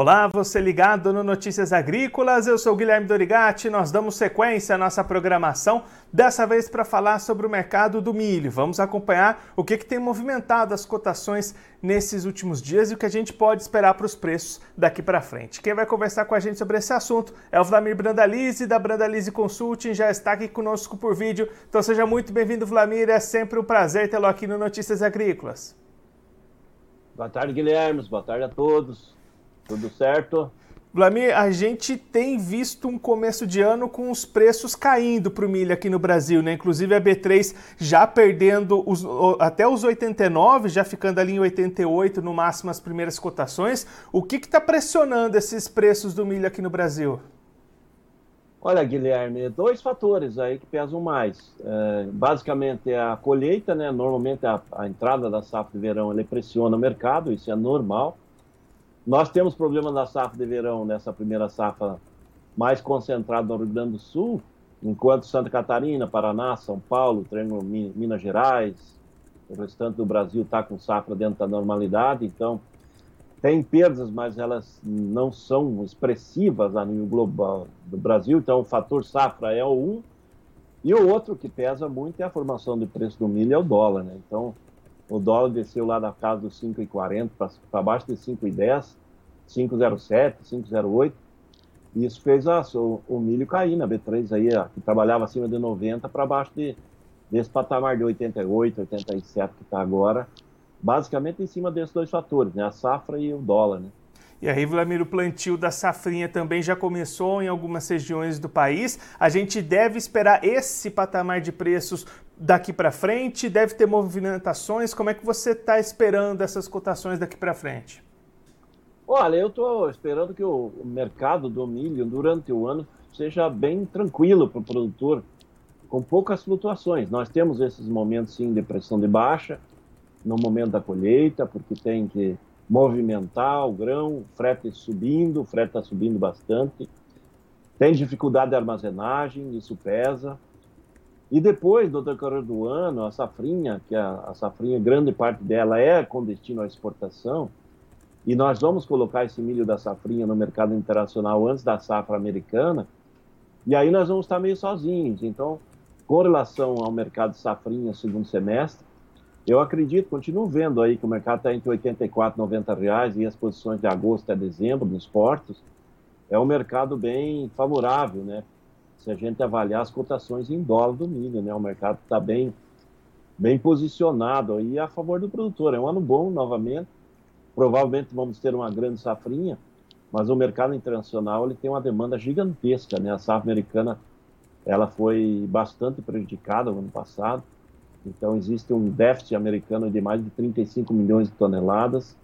Olá, você ligado no Notícias Agrícolas, eu sou Guilherme Dorigati, nós damos sequência à nossa programação, dessa vez para falar sobre o mercado do milho. Vamos acompanhar o que, que tem movimentado as cotações nesses últimos dias e o que a gente pode esperar para os preços daqui para frente. Quem vai conversar com a gente sobre esse assunto é o Vlamir Brandalize, da Brandalize Consulting, já está aqui conosco por vídeo, então seja muito bem-vindo, Vlamir, é sempre um prazer tê-lo aqui no Notícias Agrícolas. Boa tarde, Guilherme, boa tarde a todos. Tudo certo? Vlamir, a gente tem visto um começo de ano com os preços caindo para o milho aqui no Brasil, né? Inclusive a B3 já perdendo os, até os 89, já ficando ali em 88 no máximo as primeiras cotações. O que está pressionando esses preços do milho aqui no Brasil? Olha, Guilherme, dois fatores aí que pesam mais. É, basicamente é a colheita, né? Normalmente a, a entrada da safra de verão ele pressiona o mercado, isso é normal. Nós temos problema na safra de verão, nessa primeira safra mais concentrada no Rio Grande do Sul, enquanto Santa Catarina, Paraná, São Paulo, treino Minas Gerais, o restante do Brasil está com safra dentro da normalidade, então tem perdas, mas elas não são expressivas a nível global do Brasil, então o fator safra é o um, e o outro que pesa muito é a formação de preço do milho, é o dólar, né? Então, o dólar desceu lá da casa dos 5,40 para baixo de 5,10, 5,07, 5,08. E isso fez a, o, o, milho cair na B3 aí, ó, que trabalhava acima de 90 para baixo de, desse patamar de 88, 87 que está agora. Basicamente em cima desses dois fatores, né? A safra e o dólar, né? E aí, Vladimir, o plantio da safrinha também já começou em algumas regiões do país. A gente deve esperar esse patamar de preços daqui para frente? Deve ter movimentações? Como é que você está esperando essas cotações daqui para frente? Olha, eu estou esperando que o mercado do milho durante o ano seja bem tranquilo para o produtor, com poucas flutuações. Nós temos esses momentos sim de pressão de baixa, no momento da colheita, porque tem que movimentar o grão, o frete subindo, o frete está subindo bastante. Tem dificuldade de armazenagem, isso pesa. E depois, do decorrer do ano, a safrinha, que a, a safrinha, grande parte dela é com destino à exportação, e nós vamos colocar esse milho da safrinha no mercado internacional antes da safra americana, e aí nós vamos estar meio sozinhos. Então, com relação ao mercado de safrinha segundo semestre, eu acredito, continuo vendo aí que o mercado está entre 84 e 90 reais e as posições de agosto a dezembro nos portos, é um mercado bem favorável, né? Se a gente avaliar as cotações em dólar do milho, né? O mercado está bem, bem posicionado aí a favor do produtor. É um ano bom, novamente. Provavelmente vamos ter uma grande safrinha, mas o mercado internacional ele tem uma demanda gigantesca, né? A safra americana ela foi bastante prejudicada no ano passado. Então existe um déficit americano de mais de 35 milhões de toneladas.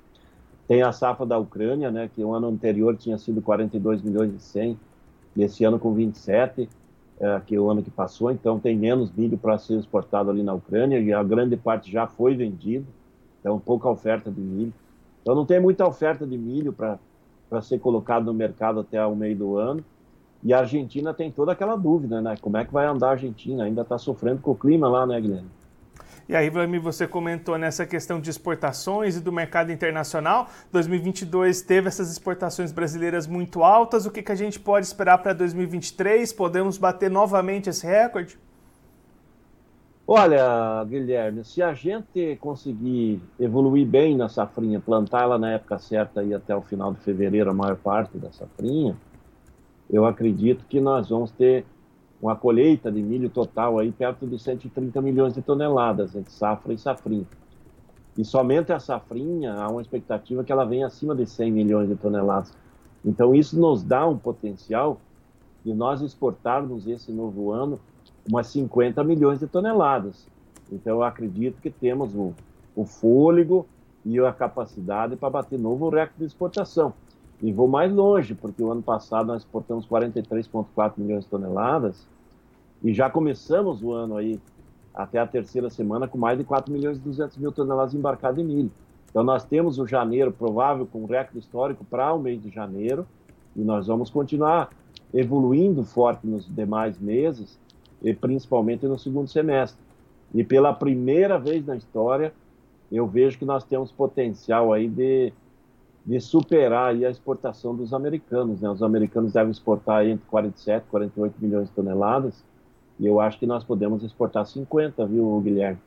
Tem a safra da Ucrânia, né, que o ano anterior tinha sido 42 milhões e 100 e esse ano com 27, é, que é o ano que passou, então tem menos milho para ser exportado ali na Ucrânia, e a grande parte já foi vendido, então pouca oferta de milho. Então não tem muita oferta de milho para ser colocado no mercado até o meio do ano. E a Argentina tem toda aquela dúvida, né? Como é que vai andar a Argentina? Ainda está sofrendo com o clima lá, né, Guilherme? E aí, Vladimir, você comentou nessa questão de exportações e do mercado internacional. 2022 teve essas exportações brasileiras muito altas. O que, que a gente pode esperar para 2023? Podemos bater novamente esse recorde? Olha, Guilherme, se a gente conseguir evoluir bem na safrinha, plantar ela na época certa e até o final de fevereiro, a maior parte da safrinha, eu acredito que nós vamos ter uma colheita de milho total aí perto de 130 milhões de toneladas entre safra e safrinha. E somente a safrinha há uma expectativa que ela venha acima de 100 milhões de toneladas. Então isso nos dá um potencial de nós exportarmos esse novo ano umas 50 milhões de toneladas. Então eu acredito que temos o, o fôlego e a capacidade para bater novo recorde de exportação. E vou mais longe, porque o ano passado nós exportamos 43,4 milhões de toneladas e já começamos o ano aí, até a terceira semana, com mais de 4 milhões e 200 mil toneladas embarcadas em milho. Então, nós temos o janeiro provável com um recorde histórico para o mês de janeiro, e nós vamos continuar evoluindo forte nos demais meses, e principalmente no segundo semestre. E pela primeira vez na história, eu vejo que nós temos potencial aí de, de superar a exportação dos americanos. Né? Os americanos devem exportar entre 47 e 48 milhões de toneladas, e eu acho que nós podemos exportar 50, viu, Guilherme?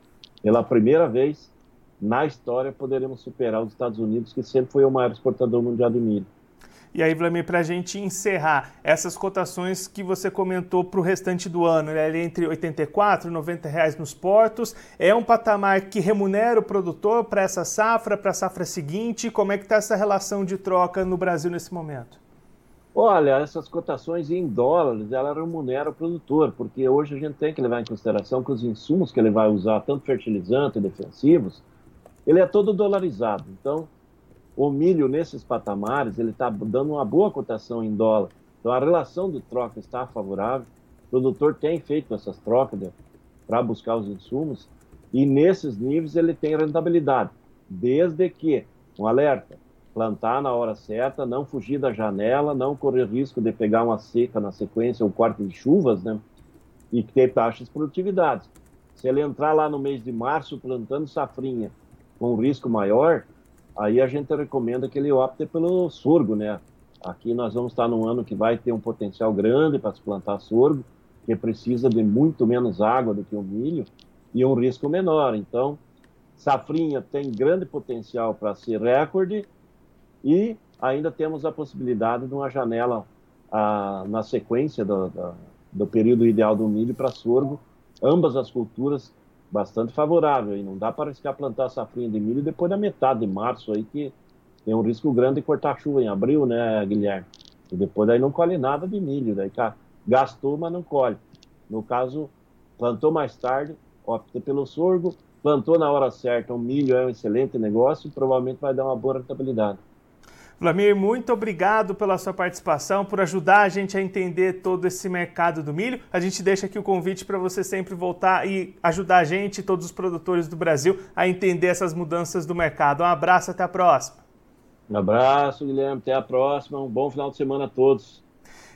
Pela primeira vez na história poderemos superar os Estados Unidos, que sempre foi o maior exportador mundial de milho. E aí, Vladimir, para a gente encerrar, essas cotações que você comentou para o restante do ano, né, entre 84 e 90 reais nos portos, é um patamar que remunera o produtor para essa safra, para a safra seguinte? Como é que está essa relação de troca no Brasil nesse momento? Olha, essas cotações em dólares, ela remunera o produtor, porque hoje a gente tem que levar em consideração que os insumos que ele vai usar, tanto fertilizante e defensivos, ele é todo dolarizado. Então, o milho nesses patamares, ele está dando uma boa cotação em dólar. Então a relação de troca está favorável. O produtor tem feito essas trocas para buscar os insumos e nesses níveis ele tem rentabilidade, desde que, um alerta, plantar na hora certa, não fugir da janela, não correr risco de pegar uma seca na sequência, um corte de chuvas, né? E ter taxas de produtividade. Se ele entrar lá no mês de março plantando safrinha com um risco maior, aí a gente recomenda que ele opte pelo sorgo, né? Aqui nós vamos estar num ano que vai ter um potencial grande para se plantar sorgo, que precisa de muito menos água do que o milho e um risco menor. Então, safrinha tem grande potencial para ser recorde e ainda temos a possibilidade de uma janela ah, na sequência do, do, do período ideal do milho para sorgo, ambas as culturas bastante favorável. E não dá para arriscar plantar safrinha de milho depois da metade de março aí, que tem um risco grande de cortar chuva em abril, né, Guilherme? E depois daí não colhe nada de milho, daí cá, gastou, mas não colhe. No caso, plantou mais tarde, opta pelo sorgo, plantou na hora certa, o milho é um excelente negócio e provavelmente vai dar uma boa rentabilidade. Vlamir, muito obrigado pela sua participação, por ajudar a gente a entender todo esse mercado do milho. A gente deixa aqui o convite para você sempre voltar e ajudar a gente, todos os produtores do Brasil, a entender essas mudanças do mercado. Um abraço, até a próxima. Um abraço, Guilherme, até a próxima. Um bom final de semana a todos.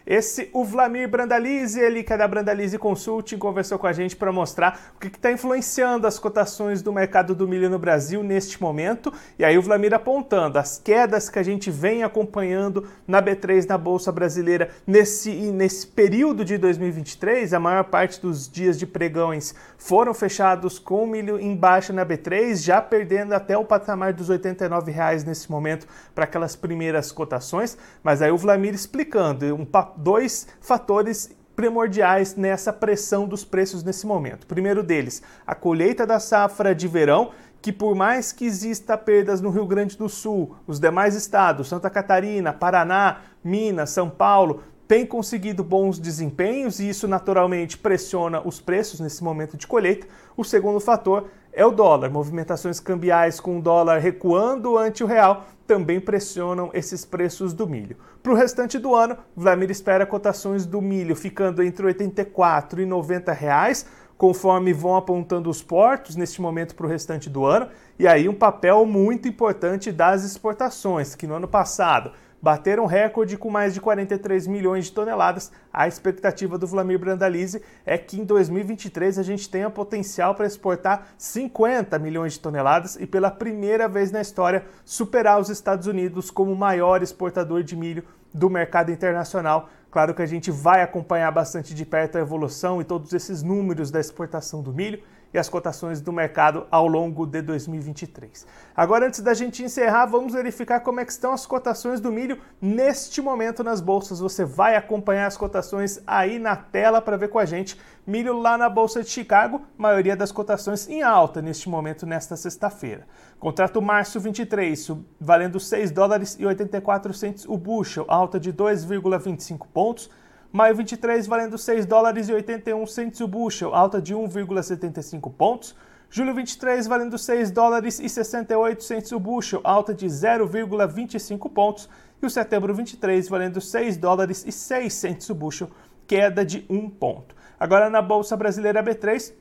Esse, o Vlamir Brandalize, ele que é da Brandalize Consulting, conversou com a gente para mostrar o que está influenciando as cotações do mercado do milho no Brasil neste momento. E aí o Vlamir apontando as quedas que a gente vem acompanhando na B3, na Bolsa Brasileira, nesse, nesse período de 2023, a maior parte dos dias de pregões foram fechados com o milho em baixa na B3, já perdendo até o patamar dos 89 reais nesse momento para aquelas primeiras cotações. Mas aí o Vlamir explicando um dois fatores primordiais nessa pressão dos preços nesse momento. Primeiro deles, a colheita da safra de verão, que por mais que exista perdas no Rio Grande do Sul, os demais estados, Santa Catarina, Paraná, Minas, São Paulo, têm conseguido bons desempenhos e isso naturalmente pressiona os preços nesse momento de colheita. O segundo fator é o dólar. Movimentações cambiais com o dólar recuando ante o real também pressionam esses preços do milho. Para o restante do ano, Vladimir espera cotações do milho ficando entre 84 e 90 reais, conforme vão apontando os portos neste momento para o restante do ano. E aí um papel muito importante das exportações, que no ano passado bateram recorde com mais de 43 milhões de toneladas. A expectativa do Vlamir Brandalize é que em 2023 a gente tenha potencial para exportar 50 milhões de toneladas e pela primeira vez na história superar os Estados Unidos como maior exportador de milho do mercado internacional. Claro que a gente vai acompanhar bastante de perto a evolução e todos esses números da exportação do milho e as cotações do mercado ao longo de 2023. Agora, antes da gente encerrar, vamos verificar como é estão as cotações do milho neste momento nas bolsas. Você vai acompanhar as cotações aí na tela para ver com a gente. Milho lá na Bolsa de Chicago, maioria das cotações em alta neste momento, nesta sexta-feira. Contrato março 23, valendo 6 dólares e 84 centos o bushel, alta de 2,25 pontos. Maio 23 valendo 6 dólares e 81 centos o bushel, alta de 1,75 pontos. Julho 23 valendo 6 dólares e 68 centos o bushel, alta de 0,25 pontos. E o setembro 23 valendo 6 dólares e 6 centos o bushel, queda de 1 ponto. Agora na Bolsa Brasileira B3,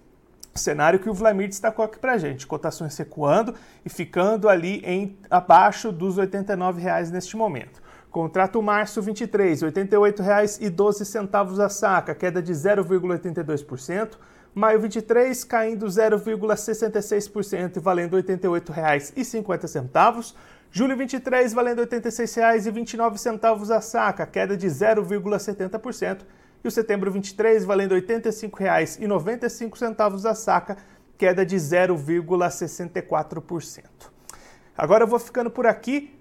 cenário que o Vlamir destacou aqui para gente, cotações recuando e ficando ali em abaixo dos 89 reais neste momento. Contrato março 23, R$ 88,12 a saca, queda de 0,82%. Maio 23, caindo 0,66% e valendo R$ 88,50. Julho 23 valendo R$ 86,29 a saca, queda de 0,70%. E o setembro 23 valendo R$ 85,95 a saca, queda de 0,64%. Agora eu vou ficando por aqui,